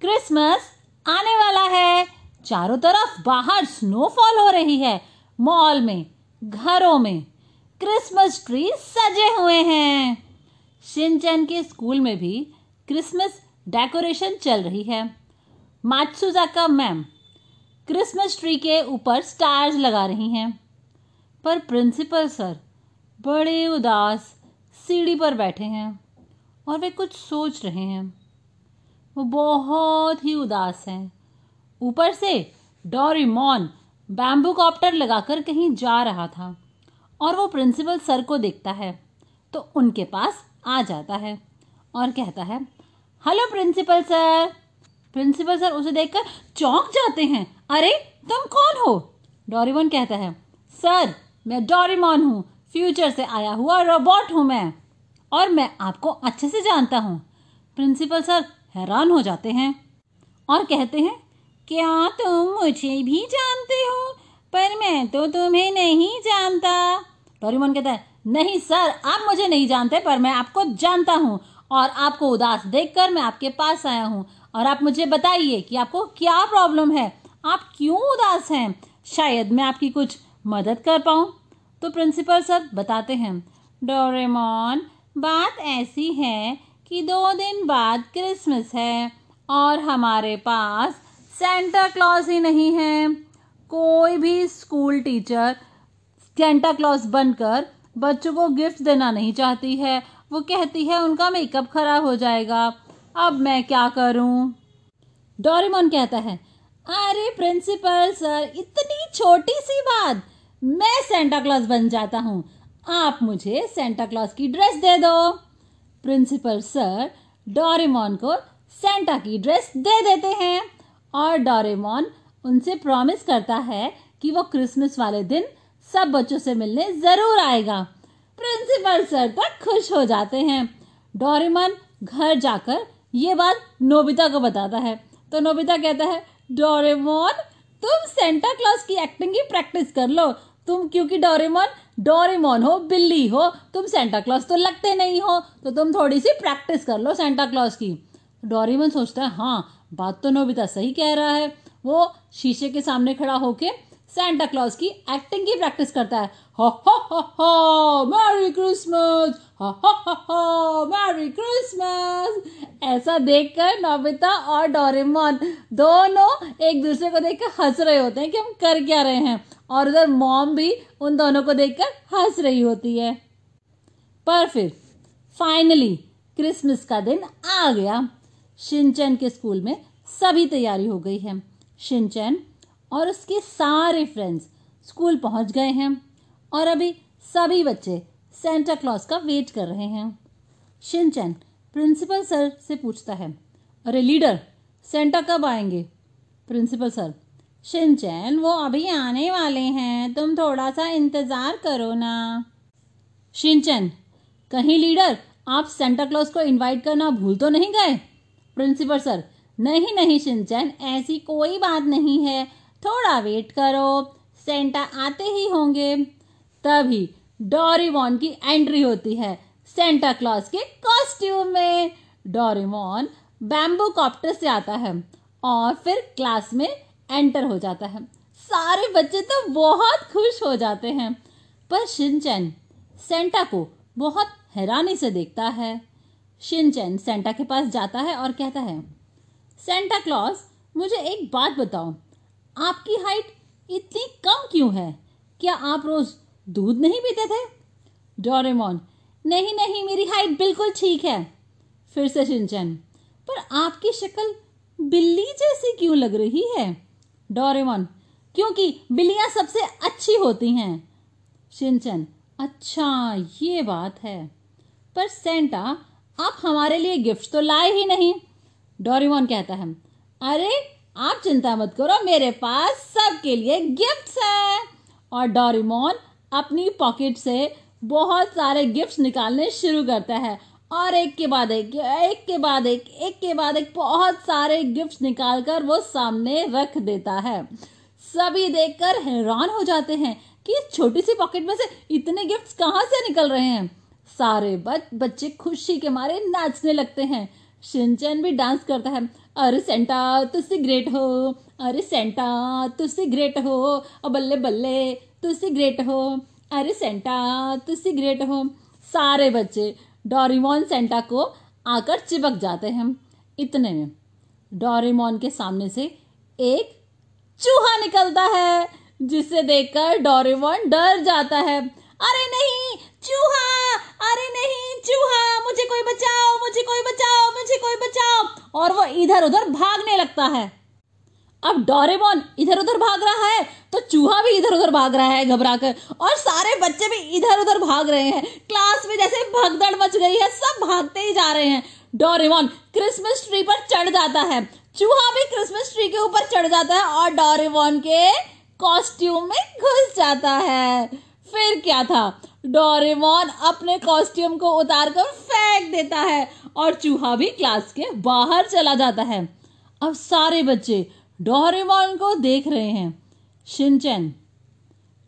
Christmas आने वाला है। चारों तरफ़ बाहर स्नोफॉल हो रही है। मॉल में, घरों में, क्रिसमस ट्री सजे हुए हैं। शिनचैन के स्कूल में भी क्रिसमस डेकोरेशन चल रही है। मात्सुजाका मैम क्रिसमस ट्री के ऊपर स्टार्स लगा रही हैं। पर प्रिंसिपल सर बड़े उदास सीढ़ी पर बैठे हैं और वे कुछ सोच रहे हैं। वो बहुत ही उदास हैं। ऊपर से डोरीमोन बैम्बू कॉप्टर लगाकर कहीं जा रहा था और वो प्रिंसिपल सर को देखता है तो उनके पास आ जाता है और कहता है, hello principal sir. Principal sir उसे देखकर चौंक जाते हैं। अरे, तुम कौन हो? डोरीमोन कहता है, सर, मैं डोरीमोन हूँ। फ्यूचर से आया हुआ रोबोट हूँ मैं और मैं आपको अच्छे से जानता हूँ। प्रिंसिपल सर हैरान हो जाते हैं और कहते हैं, क्या तुम मुझे भी जानते हो? पर मैं तो तुम्हें नहीं जानता। डोरीमोन कहता है, नहीं सर, आप मुझे नहीं जानते, पर मैं आपको जानता हूँ और आपको उदास देखकर मैं आपके पास आया हूँ। और आप मुझे बताइए कि आपको क्या प्रॉब्लम है। आप क्यों उदास हैं? शायद मैं आपकी कुछ मदद कर पाऊँ? तो प्रिंसिपल सर बताते हैं, डोरेमोन, बात ऐसी है कि दो दिन बाद क्रिसमस है और हमारे पास सेंटा क्लॉज ही नहीं है। कोई भी स्कूल टीचर सेंटा क्लॉज बनकर बच्चों को गिफ्ट देना नहीं चाहती है। वो कहती है, उनका मेकअप खराब हो जाएगा। अब मैं क्या करूँ? डोरेमोन कहता है, अरे प्रिंसिपल सर, इतनी छोटी सी बात। मैं सेंटा क्लॉज बन जाता हूँ। आप मुझे सेंटा क्लॉज की ड्रेस दे दो। प्रिंसिपल सर डोरेमोन को सेंटा की ड्रेस दे देते हैं। और डोरेमोन उनसे प्रॉमिस करता है कि वो क्रिसमस वाले दिन सब बच्चों से मिलने ज़रूर आएगा। प्रिंसिपल सर तक खुश हो जाते हैं। डोरेमोन घर जाकर ये बात नोबिता को बताता है। तो नोबिता कहता है, डोरेमोन, तुम सेंटा क्लॉज की एक्टिंग की प्रैक्टिस कर लो। तुम क्योंकि डोरेमोन डोरेमोन हो, बिल्ली हो, तुम सेंटा क्लॉज तो लगते नहीं हो तो तुम थोड़ी सी प्रैक्टिस कर लो सेंटा क्लॉज की। डोरेमोन सोचता है हाँ बात तो नोबिता सही कह रहा है। वो शीशे के सामने खड़ा होके सेंटा क्लॉज की एक्टिंग की प्रैक्टिस करता है। Ho ho merry Christmas ho merry Christmas ऐसा देखकर नोबिता और डोरेमोन दोनों एक दूसरे को देखकर हंस रहे होते हैं कि हम कर क्या रहे हैं। और उधर मॉम भी उन दोनों को देखकर हंस रही होती है। पर फिर फाइनली क्रिसमस का दिन आ गया। शिनचैन के स्कूल में सभी तैयारी हो गई है। शिनचैन और उसके सारे फ्रेंड्स स्कूल पहुँच गए हैं। और अभी सभी बच्चे सेंटा क्लॉज का वेट कर रहे हैं। शिनचैन प्रिंसिपल सर से पूछता है, अरे लीडर, सेंटा कब आएँगे? प्रिंसिपल सर, शिनचैन, वो अभी आने वाले हैं, तुम थोड़ा सा इंतज़ार करो ना। शिनचैन, कहीं लीडर, आप सेंटा क्लॉज को इनवाइट करना भूल तो नहीं गए? प्रिंसिपल सर, नहीं नहीं शिनचैन, ऐसी कोई बात नहीं है, थोड़ा वेट करो, सेंटा आते ही होंगे। तभी डोरीमोन की एंट्री होती है सेंटा क्लॉज के कॉस्ट्यूम में डोरीमोन बैम्बू कॉप्टर से आता है और फिर क्लास में एंटर हो जाता है। सारे बच्चे तो बहुत खुश हो जाते हैं। पर शिनचैन सेंटा को बहुत हैरानी से देखता है। शिनचैन सेंटा के पास जाता है और कहता है सेंटा क्लॉज मुझे एक बात बताओ। आपकी हाइट इतनी कम क्यों है? क्या आप रोज दूध नहीं पीते थे? डोरेमोन नहीं नहीं, मेरी हाइट बिल्कुल ठीक है, फिर से शिनचैन पर आपकी शक्ल बिल्ली जैसी क्यों लग रही है? डोरेमोन, क्योंकि बिल्लियाँ सबसे अच्छी होती हैं। शिनचैन अच्छा ये बात है। पर सेंटा, आप हमारे लिए गिफ्ट तो लाए ही नहीं। डोरेमोन कहता है, अरे, आप चिंता मत करो, मेरे पास सबके लिए गिफ्ट्स है। और डोरीमोन अपनी पॉकेट से बहुत सारे गिफ्ट्स निकालने शुरू करता है। और एक के बाद एक एक के बाद एक एक के बाद एक बहुत सारे गिफ्ट्स निकालकर वो सामने रख देता है। सभी देखकर हैरान हो जाते हैं कि इस छोटी सी पॉकेट में से इतने गिफ्ट्स कहाँ से निकल रहे हैं। सारे बच, बच्चे खुशी के मारे नाचने लगते हैं। शिनचैन भी डांस करता है। अरे सेंटा तुसी ग्रेट हो। अरे सेंटा तुसी ग्रेट हो। और बल्ले बल्ले तुसी ग्रेट हो। अरे सेंटा तुसी ग्रेट हो। सारे बच्चे डोरीमोन सेंटा को आकर चिपक जाते हैं। इतने में डोरेमोन के सामने से एक चूहा निकलता है, जिसे देखकर डोरेमोन डर जाता है। अरे नहीं, चूहा! अरे नहीं, चूहा! मुझे कोई बचाओ, मुझे कोई बचाओ, मुझे कोई बचाओ! और वो इधर उधर भागने लगता है। अब डोरेमोन इधर उधर भाग रहा है तो चूहा भी इधर उधर भाग रहा है घबरा कर और सारे बच्चे भी इधर उधर भाग रहे हैं। क्लास में जैसे भगदड़ मच गई है, सब भागते ही जा रहे हैं। डोरेमोन क्रिसमस ट्री पर चढ़ जाता है। चूहा भी क्रिसमस ट्री के ऊपर चढ़ जाता है और डोरेमोन के कॉस्ट्यूम में घुस जाता है। फिर क्या था? डोरेमोन अपने कॉस्ट्यूम को उतार कर फेंक देता है और चूहा भी क्लास के बाहर चला जाता है। अब सारे बच्चे डोरेमोन को देख रहे हैं। शिनचैन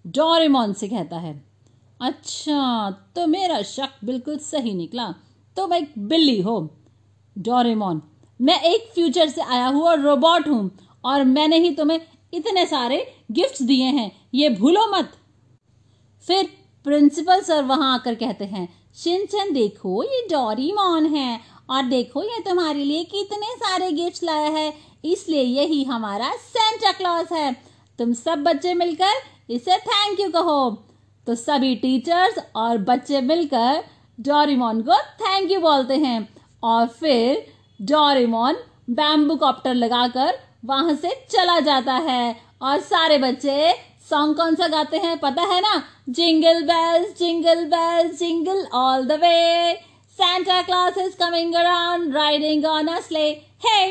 डोरेमोन से कहता है अच्छा तो मेरा शक बिल्कुल सही निकला। तुम एक बिल्ली हो। डोरेमोन, मैं एक फ्यूचर से आया हूँ और रोबोट हूँ, और मैंने ही तुम्हें इतने सारे गिफ्ट्स दिए हैं। ये भूलो मत। फिर प्रिंसिपल सर वहाँ आकर कहते हैं, शिनचन, देखो, ये डोरीमोन है, और देखो, ये तुम्हारे लिए कितने सारे गिफ्ट्स लाया है। इसलिए यही हमारा सेंटा क्लॉज है। तुम सब बच्चे मिलकर इसे थैंक यू कहो। तो सभी टीचर्स और बच्चे मिलकर डोरीमोन को थैंक यू बोलते हैं। और फिर डोरेमोन बैम्बू कॉप्टर लगाकर वहाँ से चला जाता है। और सारे बच्चे सॉन्ग कौन सा गाते हैं पता है ना? Jingle bells jingle bells jingle all the way Santa Claus is coming around riding on a sleigh. Hey,